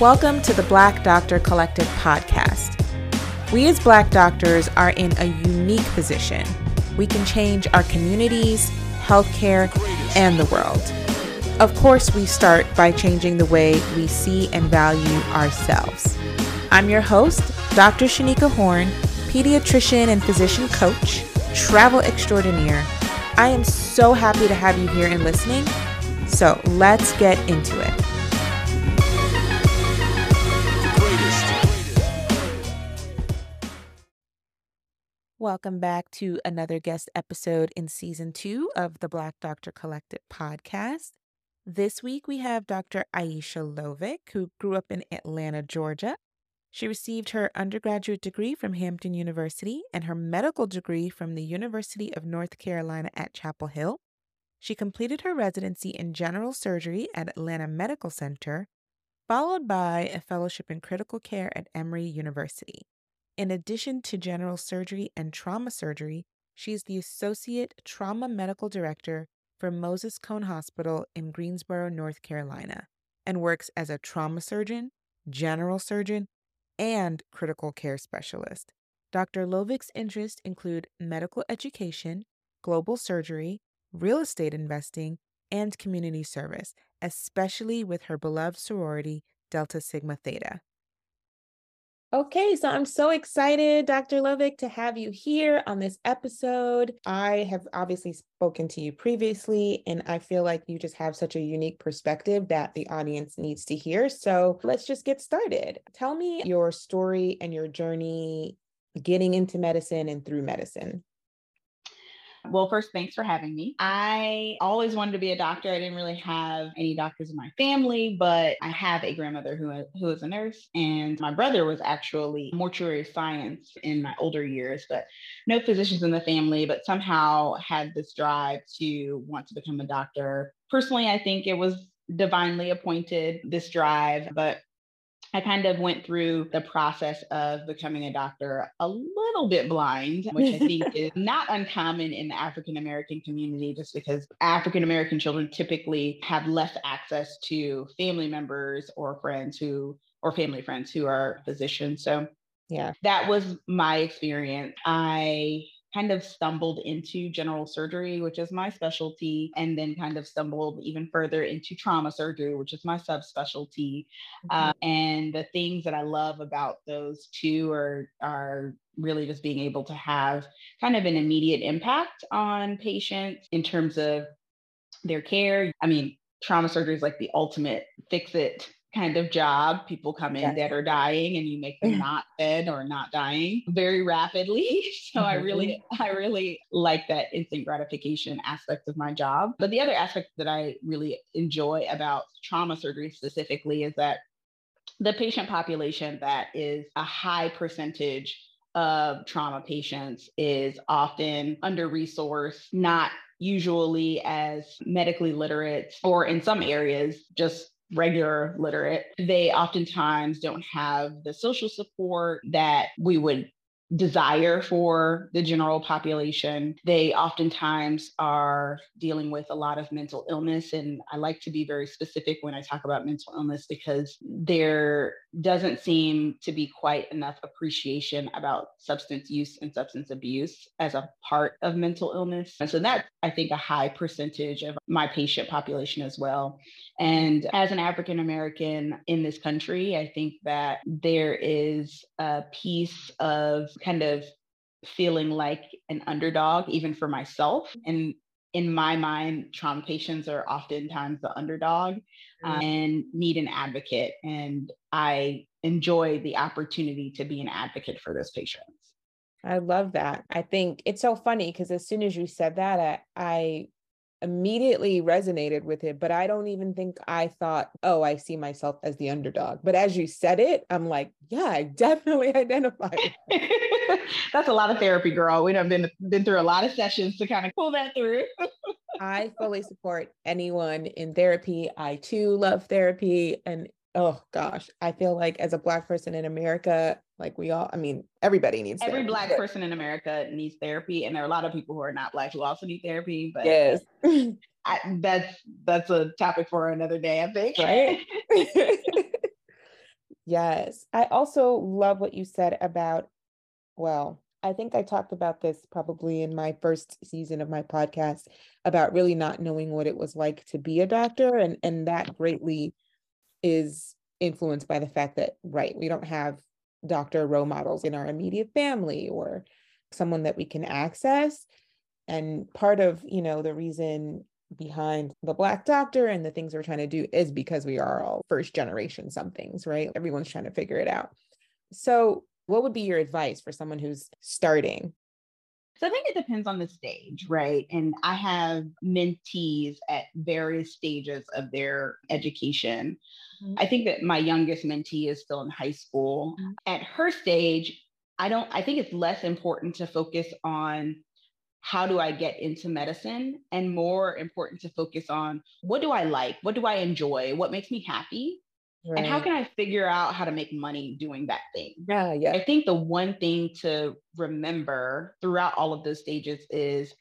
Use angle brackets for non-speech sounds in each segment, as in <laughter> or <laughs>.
Welcome to the Black Doctor Collective podcast. We as Black doctors are in a unique position. We can change our communities, healthcare, and the world. Of course, we start by changing the way we see and value ourselves. I'm your host, Dr. Shanika Horn, pediatrician and physician coach, travel extraordinaire. I am so happy to have you here and listening. So let's get into it. Welcome back to another guest episode in season two of the Black Doctor Collective podcast. This week we have Dr. Ayesha Lovick, who grew up in Atlanta, Georgia. She received her undergraduate degree from Hampton University and her medical degree from the University of North Carolina at Chapel Hill. She completed her residency in general surgery at Atlanta Medical Center, followed by a fellowship in critical care at Emory University. In addition to general surgery and trauma surgery, she is the Associate Trauma Medical Director for Moses Cone Hospital in Greensboro, North Carolina, and works as a trauma surgeon, general surgeon, and critical care specialist. Dr. Lovick's interests include medical education, global surgery, real estate investing, and community service, especially with her beloved sorority, Delta Sigma Theta. Okay, so I'm so excited, Dr. Lovick, to have you here on this episode. I have obviously spoken to you previously, and I feel like you just have such a unique perspective that the audience needs to hear. So let's just get started. Tell me your story and your journey getting into medicine and through medicine. Well, first, thanks for having me. I always wanted to be a doctor. I didn't really have any doctors in my family, but I have a grandmother who, uh, who is a nurse, and my brother was actually mortuary science in my older years, but no physicians in the family, but somehow had this drive to want to become a doctor. Personally, I think it was divinely appointed, this drive, but I kind of went through the process of becoming a doctor a little bit blind, which I think <laughs> is not uncommon in the African American community, just because African American children typically have less access to family members or friends who, or family friends who are physicians. So, yeah, that was my experience. I kind of stumbled into general surgery, which is my specialty, and then kind of stumbled even further into trauma surgery, which is my subspecialty. Mm-hmm. Uh, and the things that I love about those two are are really just being able to have kind of an immediate impact on patients in terms of their care. I mean, trauma surgery is like the ultimate fix it kind of job. People come in yes. that are dying and you make them not dead or not dying very rapidly. <laughs> So mm-hmm. I really, I really like that instant gratification aspect of my job. But the other aspect that I really enjoy about trauma surgery specifically is that the patient population that is a high percentage of trauma patients is often under resourced, not usually as medically literate, or in some areas, just regular literate, they oftentimes don't have the social support that we would desire for the general population. They oftentimes are dealing with a lot of mental illness. And I like to be very specific when I talk about mental illness because there doesn't seem to be quite enough appreciation about substance use and substance abuse as a part of mental illness. And so that's, I think, a high percentage of my patient population as well. And as an African American in this country, I think that there is a piece of kind of feeling like an underdog, even for myself. And in my mind, trauma patients are oftentimes the underdog uh, and need an advocate. And I enjoy the opportunity to be an advocate for those patients. I love that. I think it's so funny because as soon as you said that, I, I immediately resonated with it, but I don't even think I thought, oh, I see myself as the underdog. But as you said it, I'm like, yeah, I definitely <laughs> identify. <laughs> That's a lot of therapy, girl. We have been been through a lot of sessions to kind of pull that through. I fully support anyone in therapy. I too love therapy. And oh gosh, I feel like as a Black person in America, like we all, I mean, everybody needs therapy. every therapy, Black but... person in America needs therapy. And there are a lot of people who are not Black who also need therapy. But yes. <laughs> I, that's that's a topic for another day, I think. Right. <laughs> <laughs> Yes. I also love what you said about, well, I think I talked about this probably in my first season of my podcast about really not knowing what it was like to be a doctor. And, and that greatly is influenced by the fact that, right, we don't have doctor role models in our immediate family or someone that we can access. And part of, you know, the reason behind the black doctor and the things we're trying to do is because we are all first generation some things, right? Everyone's trying to figure it out. So, what would be your advice for someone who's starting? So I think it depends on the stage, right? And I have mentees at various stages of their education. Mm-hmm. I think that my youngest mentee is still in high school. Mm-hmm. At her stage, I don't I think it's less important to focus on how do I get into medicine and more important to focus on what do I like? What do I enjoy? What makes me happy? Right. And how can I figure out how to make money doing that thing? Yeah, yeah. I think the one thing to remember throughout all of those stages is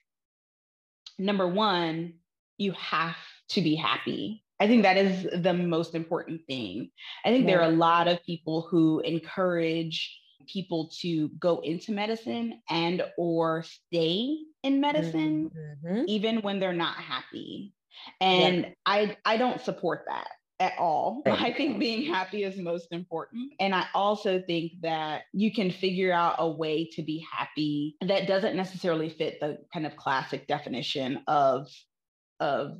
number one, you have to be happy. I think that is the most important thing. I think yeah. there are a lot of people who encourage people to go into medicine and or stay in medicine mm-hmm. even when they're not happy and yeah. i i don't support that at all. <laughs> I think being happy is most important. And I also think that you can figure out a way to be happy that doesn't necessarily fit the kind of classic definition of of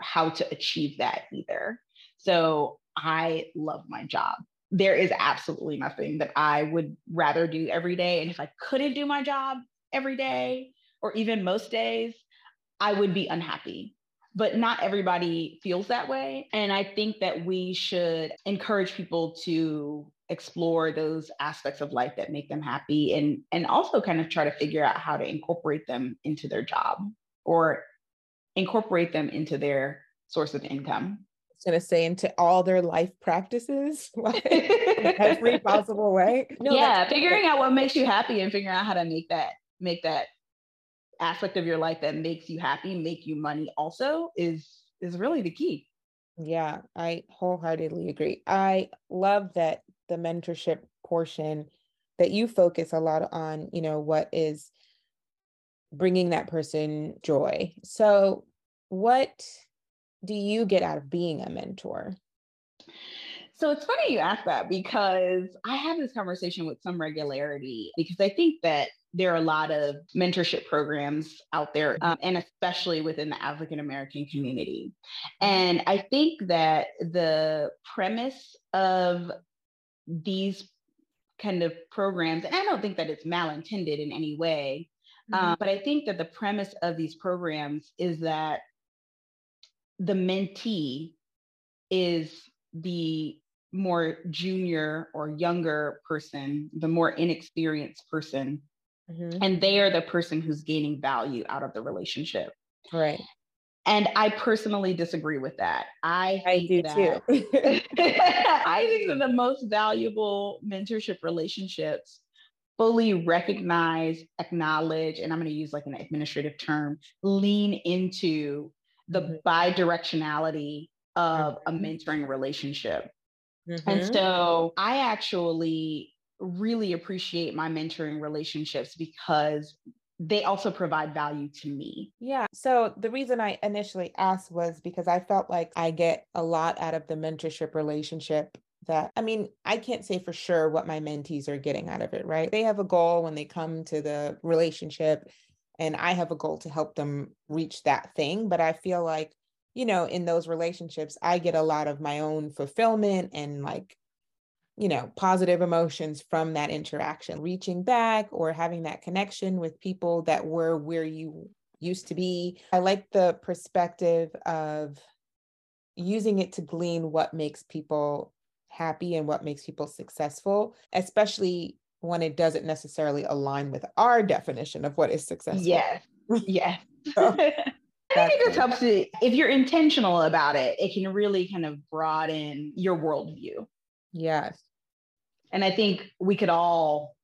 how to achieve that either. So I love my job there is absolutely nothing that I would rather do every day. And if I couldn't do my job every day or even most days, I would be unhappy. But not everybody feels that way. And I think that we should encourage people to explore those aspects of life that make them happy and and also kind of try to figure out how to incorporate them into their job or incorporate them into their source of income. It's going to say into all their life practices <laughs> like every <laughs> possible way. No, yeah figuring out what makes you happy and figuring out how to make that make that aspect of your life that makes you happy make you money also is is really the key. Yeah i wholeheartedly agree. I love that the mentorship portion that you focus a lot on you know what is bringing that person joy. So what do you get out of being a mentor? So it's funny you ask that because I have this conversation with some regularity because I think that there are a lot of mentorship programs out there, um, and especially within the African American community. And I think that the premise of these kind of programs, and I don't think that it's malintended in any way, mm-hmm. um, but I think that the premise of these programs is that the mentee is the more junior or younger person, the more inexperienced person. Mm-hmm. And they are the person who's gaining value out of the relationship. Right. And I personally disagree with that. I, I do that, too. <laughs> I think that the most valuable mentorship relationships fully recognize, acknowledge, and I'm going to use like an administrative term, lean into the mm-hmm. bi-directionality of a mm-hmm. mentoring relationship. Mm-hmm. And so I actually really appreciate my mentoring relationships because they also provide value to me. Yeah. So the reason I initially asked was because I felt like I get a lot out of the mentorship relationship that I mean, I can't say for sure what my mentees are getting out of it, right? They have a goal when they come to the relationship and I have a goal to help them reach that thing. But I feel like, you know, in those relationships, I get a lot of my own fulfillment and like, you know, positive emotions from that interaction, reaching back or having that connection with people that were where you used to be. I like the perspective of using it to glean what makes people happy and what makes people successful, especially when it doesn't necessarily align with our definition of what is successful. Yes. <laughs> Yes. so, <laughs> I think it just helps to, if you're intentional about it, it can really kind of broaden your worldview. Yes. And I think we could all,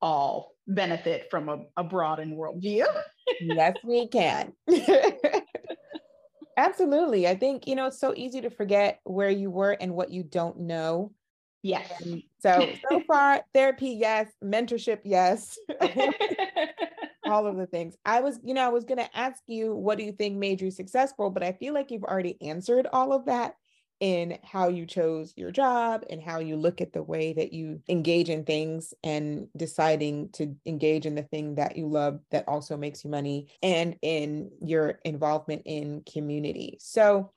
all benefit from a, a broadened worldview. yes, we can. <laughs> Absolutely. I think, you know, it's so easy to forget where you were and what you don't know Yes. And so so <laughs> far, therapy, yes. Mentorship, yes. <laughs> All of the things. I was, you know, I was gonna ask you, what do you think made you successful? But I feel like you've already answered all of that in how you chose your job and how you look at the way that you engage in things and deciding to engage in the thing that you love that also makes you money and in your involvement in community. So,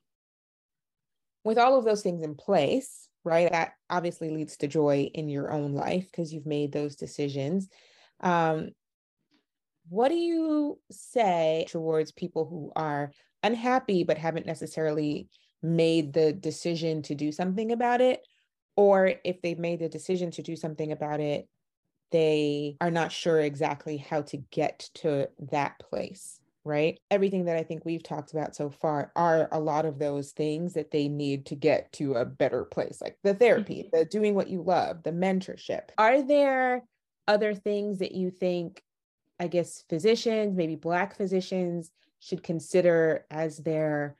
with all of those things in place, right, that obviously leads to joy in your own life because you've made those decisions. Um, what do you say towards people who are unhappy but haven't necessarily made the decision to do something about it? Or if they've made the decision to do something about it, they are not sure exactly how to get to that place, right? Everything that I think we've talked about so far are a lot of those things that they need to get to a better place, like the therapy, mm-hmm. the doing what you love, the mentorship. Are there other things that you think, I guess, physicians, maybe Black physicians, should consider as their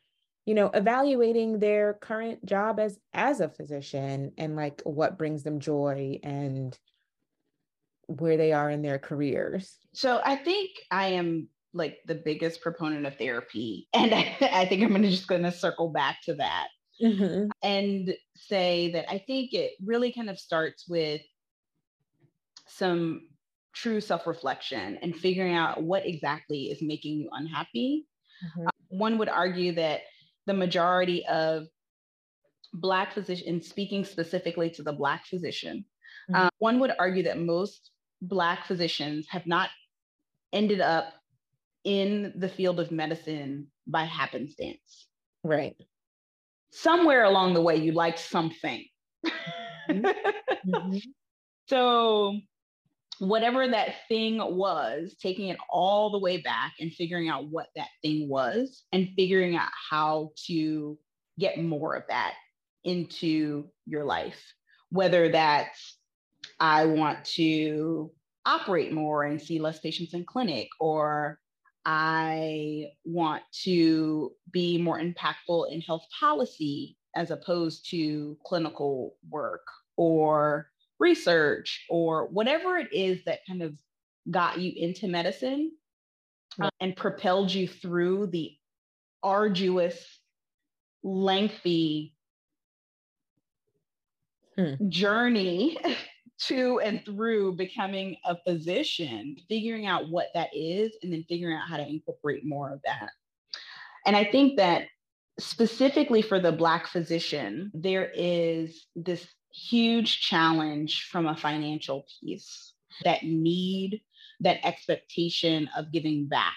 you know evaluating their current job as as a physician and like what brings them joy and where they are in their careers so i think i am like the biggest proponent of therapy and <laughs> i, I think i'm gonna just gonna circle back to that mm-hmm. and say that i think it really kind of starts with some true self-reflection and figuring out what exactly is making you unhappy mm-hmm. one would argue that the majority of Black physicians, speaking specifically to the Black physician, mm-hmm. um, one would argue that most Black physicians have not ended up in the field of medicine by happenstance. Right. Somewhere along the way, you liked something. Mm-hmm. <laughs> so whatever that thing was, taking it all the way back and figuring out what that thing was and figuring out how to get more of that into your life. Whether that's I want to operate more and see less patients in clinic, or I want to be more impactful in health policy as opposed to clinical work, or research or whatever it is that kind of got you into medicine uh, and propelled you through the arduous, lengthy hmm. journey <laughs> to and through becoming a physician, figuring out what that is, and then figuring out how to incorporate more of that. And I think that specifically for the Black physician, there is this huge challenge from a financial piece that need that expectation of giving back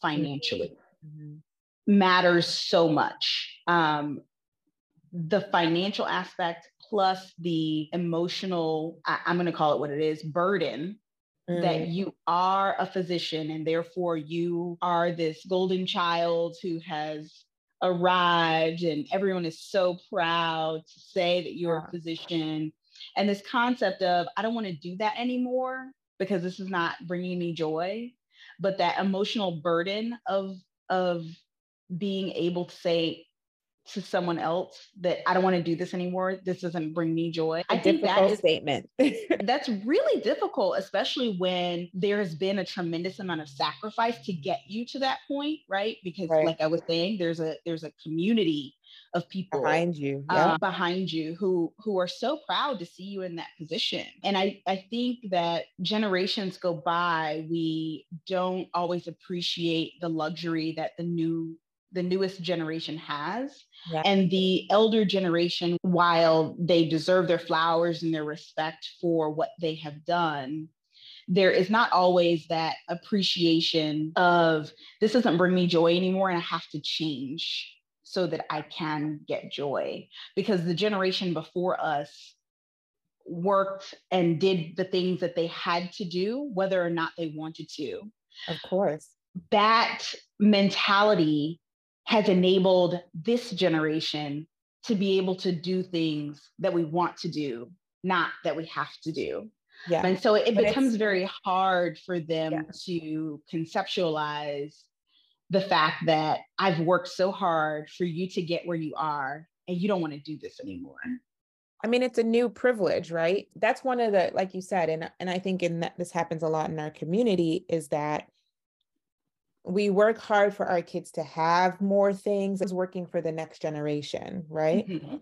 financially mm-hmm. matters so much um, the financial aspect plus the emotional I, am going to call it what it is burden mm. that you are a physician and therefore you are this golden child who has arrived and everyone is so proud to say that you're a physician and this concept of i don't want to do that anymore because this is not bringing me joy but that emotional burden of of being able to say to someone else that I don't want to do this anymore. This doesn't bring me joy. A I think that is, statement. <laughs> that's really difficult, especially when there has been a tremendous amount of sacrifice to get you to that point, right? Because right. like I was saying, there's a there's a community of people behind you yeah. uh, behind you who who are so proud to see you in that position and i i think that generations go by we don't always appreciate the luxury that the new the newest generation has. Yeah. And the elder generation, while they deserve their flowers and their respect for what they have done, there is not always that appreciation of this doesn't bring me joy anymore and I have to change so that I can get joy. Because the generation before us worked and did the things that they had to do, whether or not they wanted to. Of course. That mentality has enabled this generation to be able to do things that we want to do, not that we have to do. Yeah. And so it, becomes very hard for them yeah. to conceptualize the fact that I've worked so hard for you to get where you are and you don't want to do this anymore. I mean, it's a new privilege, right? That's one of the, like you said, and and I think in that this happens a lot in our community is that we work hard for our kids to have more things as working for the next generation, right? Mm-hmm.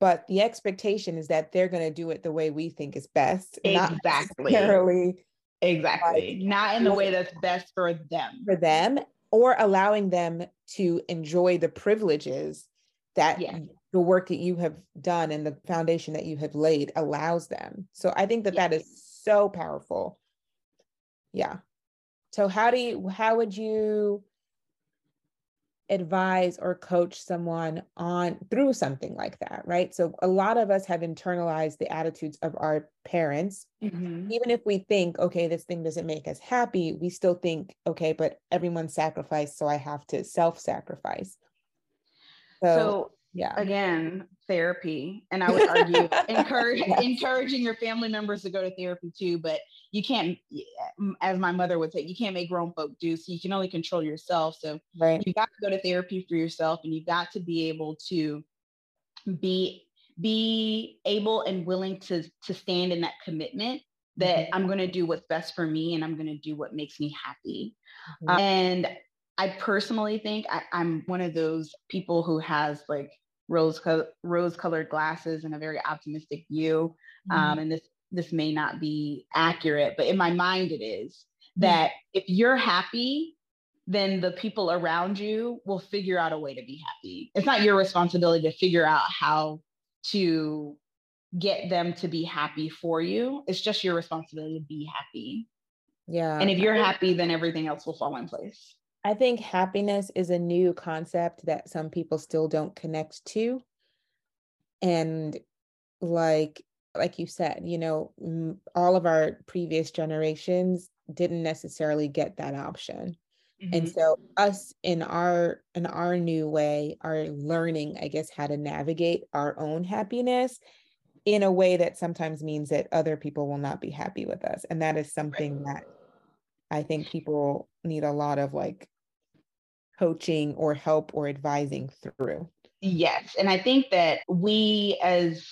But the expectation is that they're going to do it the way we think is best. Exactly. Not exactly. Like, not in the way that's best for them. For them, or allowing them to enjoy the privileges that yeah. the work that you have done and the foundation that you have laid allows them. So I think that yeah. that is so powerful. Yeah. So how do you how would you advise or coach someone on through something like that, right? So a lot of us have internalized the attitudes of our parents. Mm-hmm. Even if we think, okay, this thing doesn't make us happy, we still think, okay, but everyone sacrificed, so I have to self-sacrifice. So, so yeah again therapy and i would <laughs> argue encourage, yes. encouraging your family members to go to therapy too but you can't as my mother would say you can't make grown folk do so you can only control yourself so right. you got to go to therapy for yourself and you've got to be able to be be able and willing to to stand in that commitment that mm-hmm. i'm going to do what's best for me and i'm going to do what makes me happy mm-hmm. and I personally think I, am one of those people who has like rose co- rose colored glasses and a very optimistic view. Mm-hmm. Um, and this this may not be accurate, but in my mind it is mm-hmm. that mm-hmm. if you're happy, then the people around you will figure out a way to be happy. It's not your responsibility to figure out how to get them to be happy for you. It's just your responsibility to be happy. Yeah. And if you're happy, then everything else will fall in place. I think happiness is a new concept that some people still don't connect to. And like like you said, you know, all of our previous generations didn't necessarily get that option. Mm-hmm. And so us in our in our new way are learning, I guess, how to navigate our own happiness in a way that sometimes means that other people will not be happy with us. And that is something that I think people need a lot of like coaching or help or advising through. Yes. And I think that we as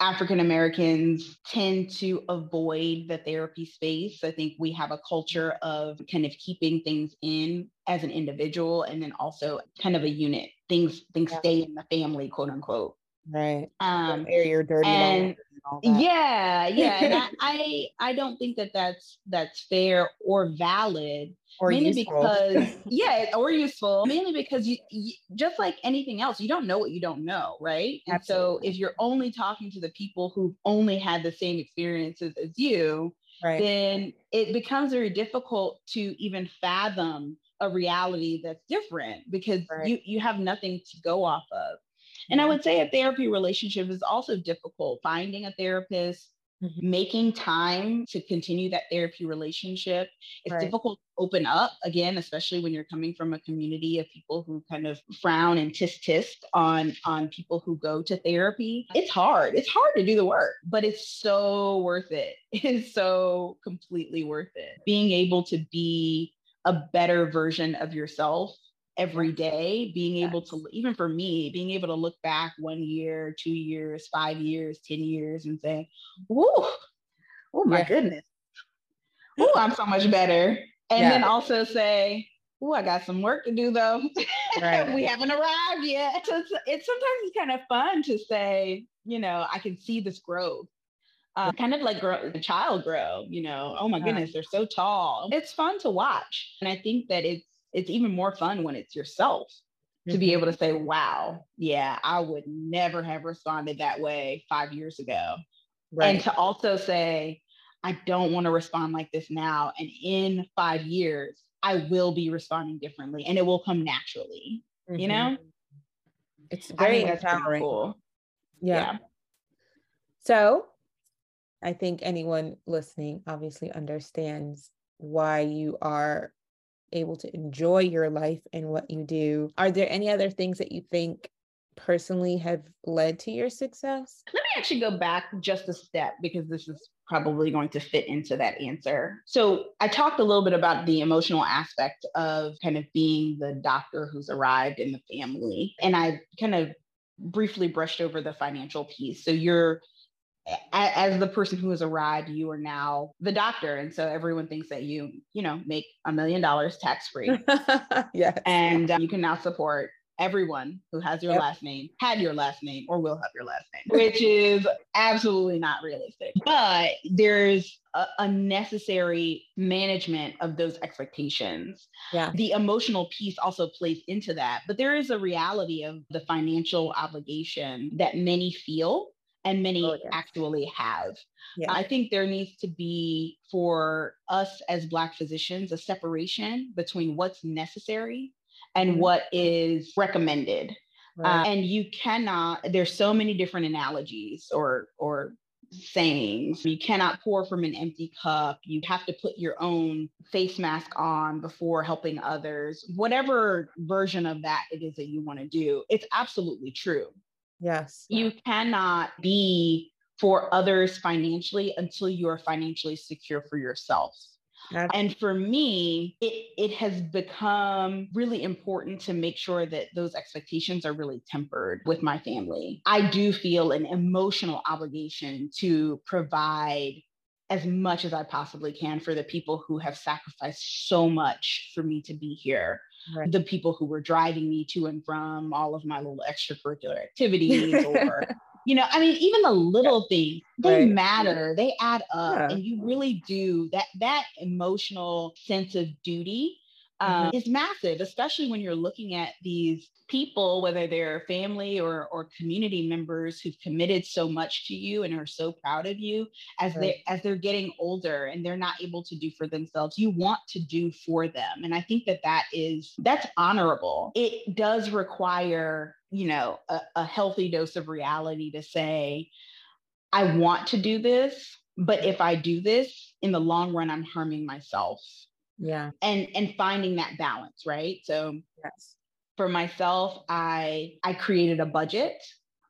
African Americans tend to avoid the therapy space. I think we have a culture of kind of keeping things in as an individual and then also kind of a unit. Things things yeah. stay in the family, quote unquote. Right. Um air your dirty and, yeah, yeah. and I, <laughs> I I don't think that that's that's fair or valid or mainly useful. because <laughs> yeah or useful mainly because you, you, just like anything else you don't know what you don't know right and Absolutely. so if you're only talking to the people who've only had the same experiences as you right. then it becomes very difficult to even fathom a reality that's different because right. you you have nothing to go off of and I would say a therapy relationship is also difficult. Finding a therapist, Mm-hmm. making time to continue that therapy relationship. It's right. difficult to open up again, especially when you're coming from a community of people who kind of frown and tisk tisk on on people who go to therapy. It's hard. It's hard to do the work, but it's so worth it. <laughs> It's so completely worth it. Being able to be a better version of yourself every day, being yes. able to, even for me, being able to look back one year, two years, five years, 10 years and say, whoa, oh my yeah. goodness. Oh, I'm so much better. And yeah. then also say, oh, I got some work to do though. <laughs> Right. we haven't arrived yet. So it's, it's sometimes it's kind of fun to say, you know, I can see this growth. Uh, kind of like grow, the child grow, you know, oh my goodness, they're so tall. It's fun to watch. And I think that it's it's even more fun when it's yourself to be able to say, wow, yeah, I would never have responded that way five years ago. Right. And to also say, I don't want to respond like this now. And in five years, I will be responding differently and it will come naturally, mm-hmm. you know? It's very empowering. Cool. Yeah. yeah. So I think anyone listening obviously understands why you are able to enjoy your life and what you do. Are there any other things that you think personally have led to your success? Let me actually go back just a step because this is probably going to fit into that answer. So, I talked a little bit about the emotional aspect of kind of being the doctor who's arrived in the family. And I kind of briefly brushed over the financial piece. So you're as the person who has arrived, you are now the doctor. And so everyone thinks that you, you know, make a million dollars tax free. <laughs> yes. And um, you can now support everyone who has your yep. last name, had your last name, or will have your last name, which is absolutely not realistic. But there's a, a, necessary management of those expectations. Yeah. The emotional piece also plays into that. But there is a reality of the financial obligation that many feel and many oh, yes. actually have. Yeah. I think there needs to be for us as Black physicians a separation between what's necessary and mm-hmm. what is recommended. Right. Uh, and you cannot, there's so many different analogies or, or sayings. You cannot pour from an empty cup. You have to put your own face mask on before helping others. Whatever version of that it is that you want to do, it's absolutely true. Yes. You cannot be for others financially until you are financially secure for yourself. And for me, it, it has become really important to make sure that those expectations are really tempered with my family. I do feel an emotional obligation to provide as much as I possibly can for the people who have sacrificed so much for me to be here. Right. The people who were driving me to and from all of my little extracurricular activities <laughs> or you know i mean even the little things they right. matter they add up yeah. and you really do that that emotional sense of duty mm-hmm. is massive, especially when you're looking at these people, whether they're family or, or community members who've committed so much to you and are so proud of you as right. they as they're getting older and they're not able to do for themselves. You want to do for them, and I think that that is that's honorable. It does require you know a, a healthy dose of reality to say, I want to do this, but if I do this in the long run, I'm harming myself yeah and and finding that balance right so yes for myself i i created a budget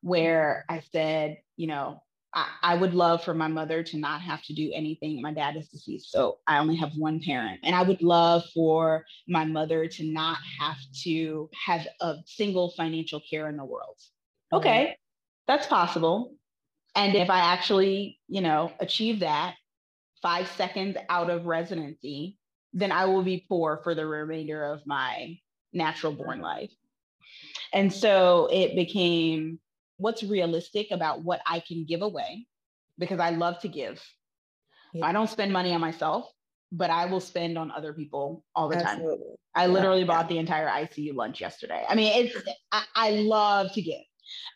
where i said you know I, I would love for my mother to not have to do anything. My dad is deceased, so I only have one parent. And I would love for my mother to not have to have a single financial care in the world. Mm-hmm. Okay, that's possible. And if I actually, you know, achieve that five seconds out of residency, then I will be poor for the remainder of my natural born life. And so it became what's realistic about what I can give away because I love to give. Yeah. I don't spend money on myself, but I will spend on other people all the Absolutely. time. I literally yeah. bought the entire ICU lunch yesterday. I mean, it's I, I love to give.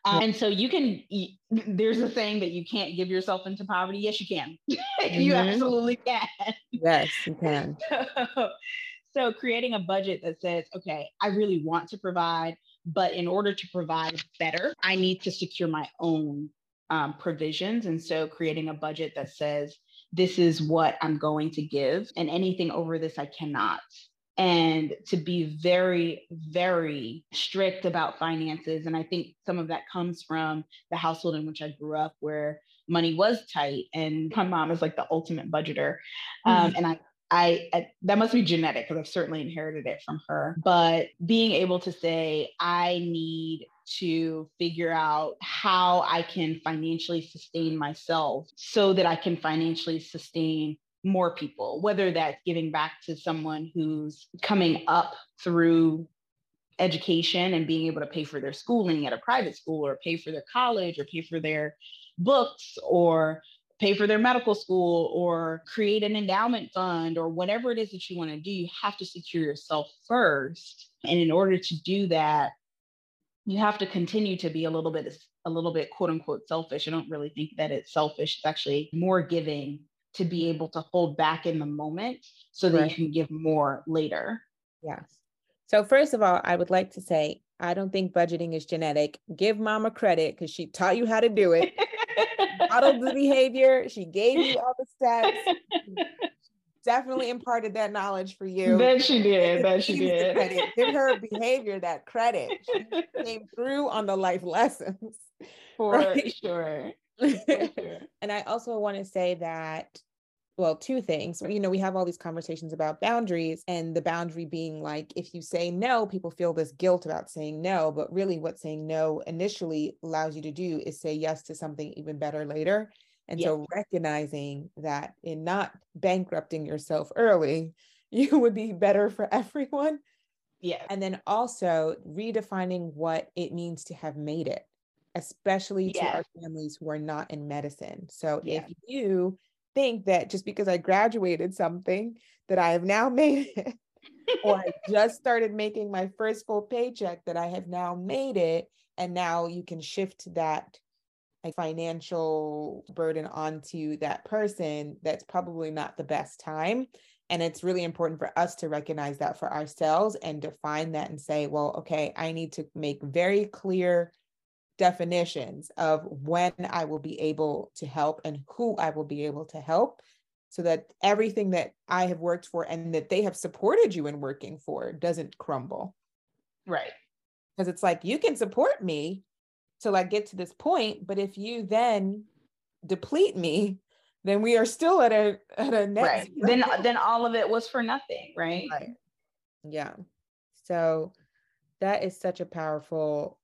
Um, and so you can, there's a saying that you can't give yourself into poverty. Yes, you can. <laughs> Mm-hmm. you absolutely can. Yes, you can. <laughs> so, so creating a budget that says, okay, I really want to provide, but in order to provide better, I need to secure my own um, provisions. And so creating a budget that says, this is what I'm going to give, and anything over this, I cannot and to be very, very strict about finances. And I think some of that comes from the household in which I grew up, where money was tight, and my mom is like the ultimate budgeter. Um, mm-hmm. and I, I, I, that must be genetic because I've certainly inherited it from her. But being able to say, I need to figure out how I can financially sustain myself so that I can financially sustain more people, whether that's giving back to someone who's coming up through education and being able to pay for their schooling at a private school or pay for their college or pay for their books or pay for their medical school or create an endowment fund or whatever it is that you want to do, you have to secure yourself first. And in order to do that, you have to continue to be a little bit a little bit quote unquote selfish. I don't really think that it's selfish. It's actually more giving to be able to hold back in the moment so that right. you can give more later. Yes. So, first of all, I would like to say, I don't think budgeting is genetic. Give mama credit because she taught you how to do it. <laughs> Modeled the behavior. She gave you all the steps. <laughs> Definitely imparted that knowledge for you. Bet she did. Bet she did. Give her behavior that credit. She <laughs> came through on the life lessons. For right? sure. <laughs> and I also want to say that well, two things. You know, we have all these conversations about boundaries, and the boundary being like, if you say no, people feel this guilt about saying no. But really, what saying no initially allows you to do is say yes to something even better later. And yes. so, recognizing that in not bankrupting yourself early, <laughs> you would be better for everyone. Yeah. And then also redefining what it means to have made it, especially to our families who are not in medicine. So, yeah. if you think that just because I graduated something that I have now <laughs> made it, or I <laughs> just started making my first full paycheck that I have now made it, and now you can shift that like financial burden onto that person that's probably not the best time and it's really important for us to recognize that for ourselves and define that and say well okay i need to make very clear definitions of when I will be able to help and who I will be able to help so that everything that I have worked for and that they have supported you in working for doesn't crumble. Right. Because it's like you can support me till I get to this point, but if you then deplete me, then we are still at a at a net. Right. Then then all of it was for nothing, right? Right. Yeah. So that is such a powerful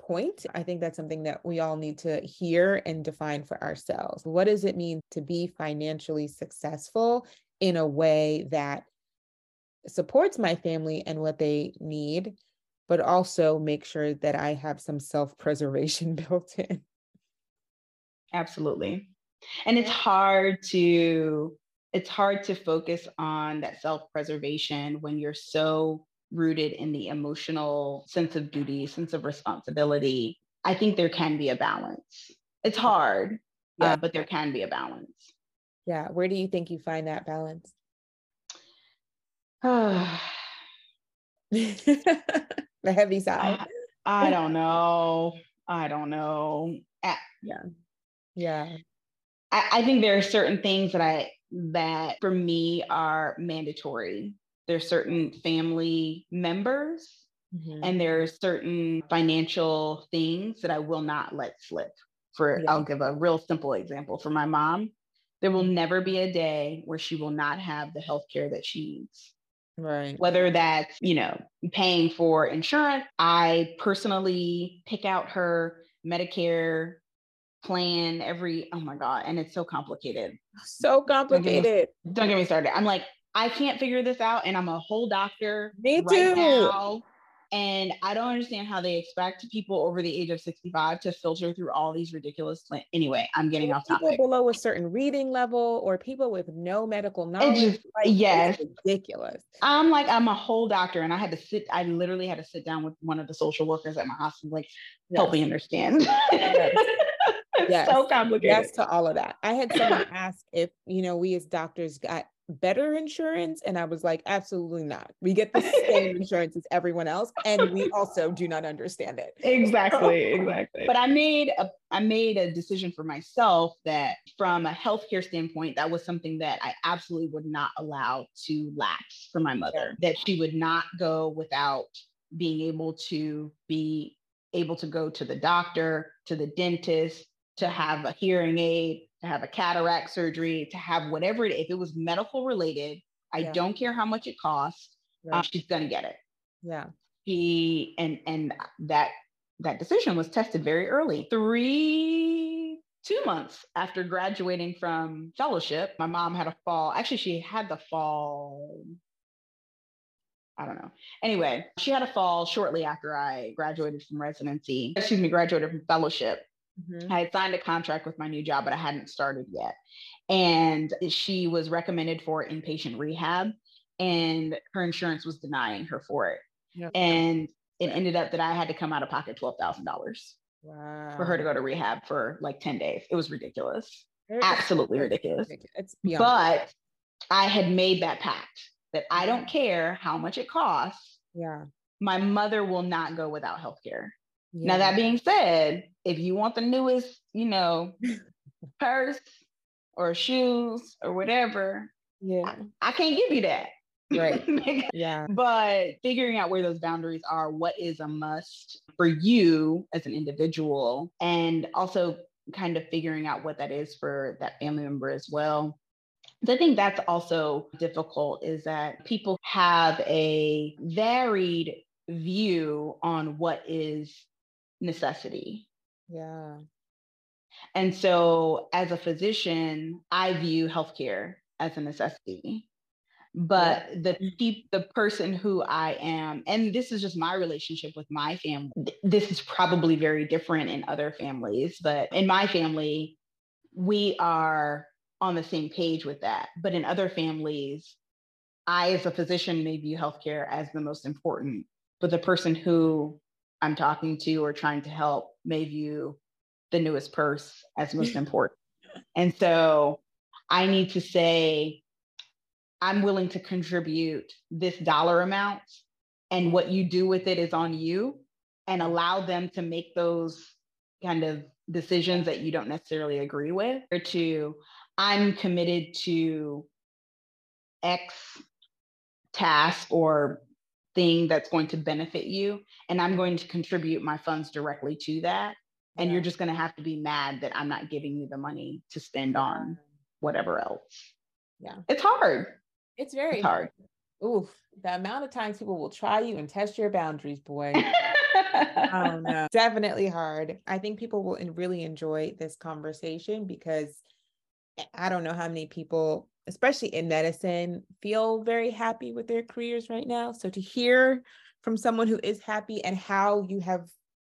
point. I think that's something that we all need to hear and define for ourselves. What does it mean to be financially successful in a way that supports my family and what they need, but also make sure that I have some self preservation <laughs> built in? Absolutely. And it's hard to it's hard to focus on that self preservation when you're so rooted in the emotional sense of duty, sense of responsibility, I think there can be a balance. It's hard, yeah. uh, but there can be a balance. Yeah. Where do you think you find that balance? <sighs> <laughs> the heavy side. I, I, don't know. I don't know. yeah. Yeah. I, I think there are certain things that I that for me are mandatory there's certain family members mm-hmm. and there are certain financial things that I will not let slip. For yeah. I'll give a real simple example. For my mom, there will mm-hmm. never be a day where she will not have the health care that she needs. Right. Whether that's, you know, paying for insurance, I personally pick out her Medicare plan every oh my god and it's so complicated so complicated don't get me, don't get me started i'm like I can't figure this out, and I'm a whole doctor. Me right too. Now, and I don't understand how they expect people over the age of 65 to filter through all these ridiculous. Anyway, I'm getting off topic. People below a certain reading level or people with no medical knowledge. Just, like, yes. ridiculous. I'm like, I'm a whole doctor and I had to sit, I literally had to sit down with one of the social workers at my hospital, like, yes. help me understand. Yes. <laughs> yes. so complicated. Yes to all of that. I had someone ask if, you know, we as doctors got better insurance? And I was like, absolutely not. We get the same <laughs> insurance as everyone else, and we also do not understand it. Exactly, <laughs> exactly. But I made a I made a decision for myself that from a healthcare standpoint, that was something that I absolutely would not allow to lapse for my mother, that she would not go without being able to be able to go to the doctor, to the dentist, to have a hearing aid, to have a cataract surgery, to have whatever it, if it was medical related, I yeah. don't care how much it costs, um, right. um, she's gonna get it. Yeah. He and and that that decision was tested very early. Three, two months after graduating from fellowship, my mom had a fall. Actually, she had the fall. I don't know. Anyway, she had a fall shortly after I graduated from residency. Excuse me, graduated from fellowship. Mm-hmm. I had signed a contract with my new job, but I hadn't started yet. And she was recommended for inpatient rehab, and her insurance was denying her for it. Yep. And it ended up that I had to come out of pocket twelve thousand dollars wow. for her to go to rehab for like ten days. It was ridiculous, absolutely ridiculous. It's beyond but I had made that pact that I don't care how much it costs. Yeah, my mother will not go without health care. Yeah. Now, that being said, if you want the newest, you know, <laughs> purse or shoes or whatever, yeah, I, I can't give you that. Right. <laughs> yeah. But figuring out where those boundaries are, what is a must for you as an individual, and also kind of figuring out what that is for that family member as well. I think that's also difficult is that people have a varied view on what is necessity. Yeah. And so, as a physician, I view healthcare as a necessity. But yeah. the pe- the person who I am, and this is just my relationship with my family. This is probably very different in other families, but in my family, we are on the same page with that. But in other families, I, as a physician, may view healthcare as the most important, but the person who I'm talking to or trying to help may view the newest purse as most <laughs> important. And so I need to say, I'm willing to contribute this dollar amount, and what you do with it is on you, and allow them to make those kind of decisions that you don't necessarily agree with, or to I'm committed to X task or thing that's going to benefit you, and I'm going to contribute my funds directly to that. And yeah. you're just going to have to be mad that I'm not giving you the money to spend on whatever else. Yeah. It's hard. It's very it's hard. Oof. The amount of times people will try you and test your boundaries, boy. <laughs> oh no. Definitely hard. I think people will really enjoy this conversation because eh, I don't know how many people, especially in medicine, feel very happy with their careers right now. So to hear from someone who is happy and how you have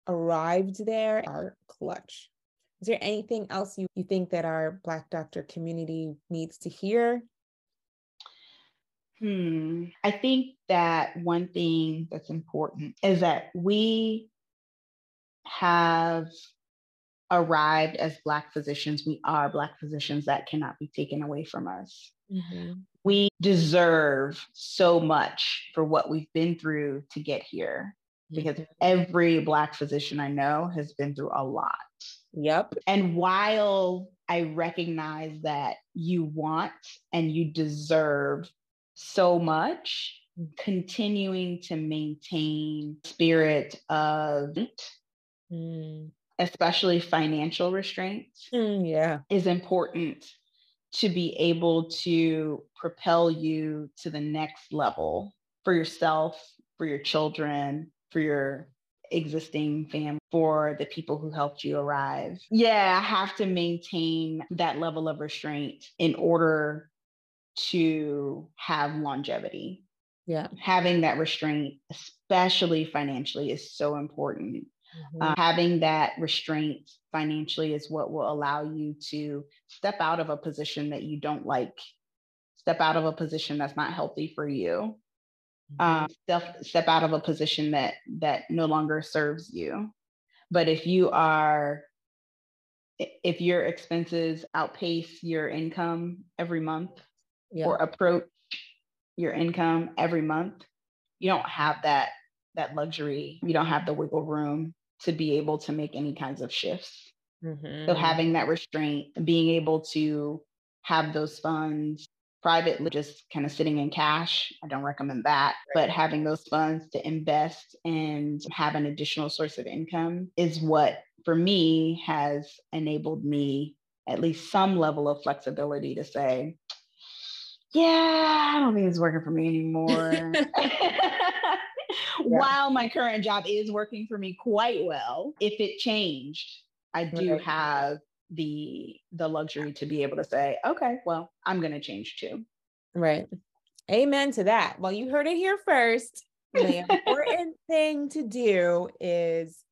arrived there are clutch. Is there anything else you, you think that our Black doctor community needs to hear? Hmm. I think that one thing that's important is that we have arrived as Black physicians, we are Black physicians that cannot be taken away from us. Mm-hmm. We deserve so much for what we've been through to get here because mm-hmm. every Black physician I know has been through a lot. Yep. And while I recognize that you want and you deserve so much, continuing to maintain spirit of mm especially financial restraints, mm, yeah, is important to be able to propel you to the next level for yourself, for your children, for your existing family, for the people who helped you arrive. Yeah, I have to maintain that level of restraint in order to have longevity. Yeah. Having that restraint, especially financially, is so important. Mm-hmm. Uh, having that restraint financially is what will allow you to step out of a position that you don't like, step out of a position that's not healthy for you, mm-hmm. um, step step out of a position that that no longer serves you. But if you are if your expenses outpace your income every month yeah. or approach your income every month, you don't have that that luxury. You don't have the wiggle room to be able to make any kinds of shifts. Mm-hmm. So having that restraint, being able to have those funds privately, just kind of sitting in cash, I don't recommend that. Right. But having those funds to invest and have an additional source of income is what, for me, has enabled me at least some level of flexibility to say, yeah, I don't think it's working for me <laughs> anymore. <laughs> while my current job is working for me quite well, if it changed, I do right. have the the luxury to be able to say, okay, well, I'm going to change too. Right. Amen to that. Well, you heard it here first. The <laughs> important thing to do is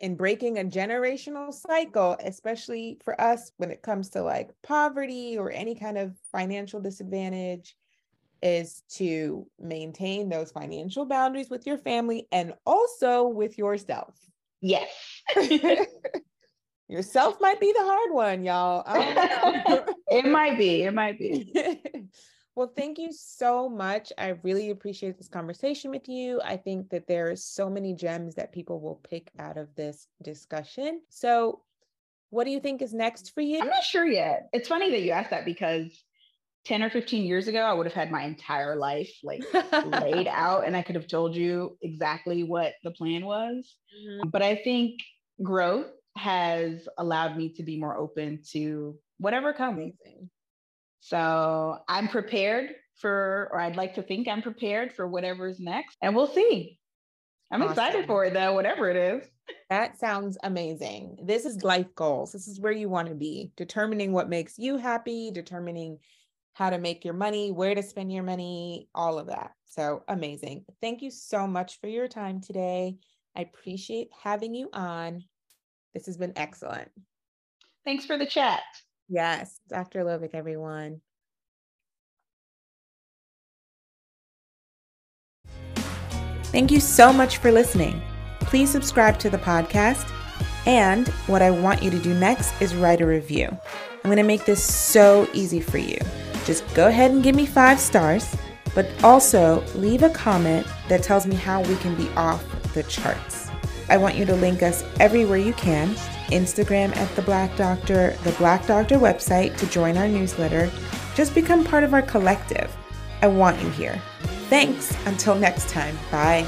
in breaking a generational cycle, especially for us when it comes to like poverty or any kind of financial disadvantage, is to maintain those financial boundaries with your family and also with yourself. Yes. <laughs> yourself might be the hard one, y'all. <laughs> it might be. It might be. <laughs> well, thank you so much. I really appreciate this conversation with you. I think that there are so many gems that people will pick out of this discussion. So, what do you think is next for you? I'm not sure yet. It's funny that you asked that because 10 or 15 years ago, I would have had my entire life like laid <laughs> out and I could have told you exactly what the plan was. Mm-hmm. But I think growth has allowed me to be more open to whatever comes. Amazing. So I'm prepared for, or I'd like to think I'm prepared for whatever's next, and we'll see. I'm awesome. excited for it though, whatever it is. That sounds amazing. This is life goals. This is where you want to be, determining what makes you happy, determining how to make your money, where to spend your money, all of that. So amazing. Thank you so much for your time today. I appreciate having you on. This has been excellent. Thanks for the chat. Yes, Dr. Lovick, everyone. Thank you so much for listening. Please subscribe to the podcast. And what I want you to do next is write a review. I'm going to make this so easy for you. Just go ahead and give me five stars, but also leave a comment that tells me how we can be off the charts. I want you to link us everywhere you can Instagram at The Black Doctor, the Black Doctor website to join our newsletter. Just become part of our collective. I want you here. Thanks. Until next time. Bye.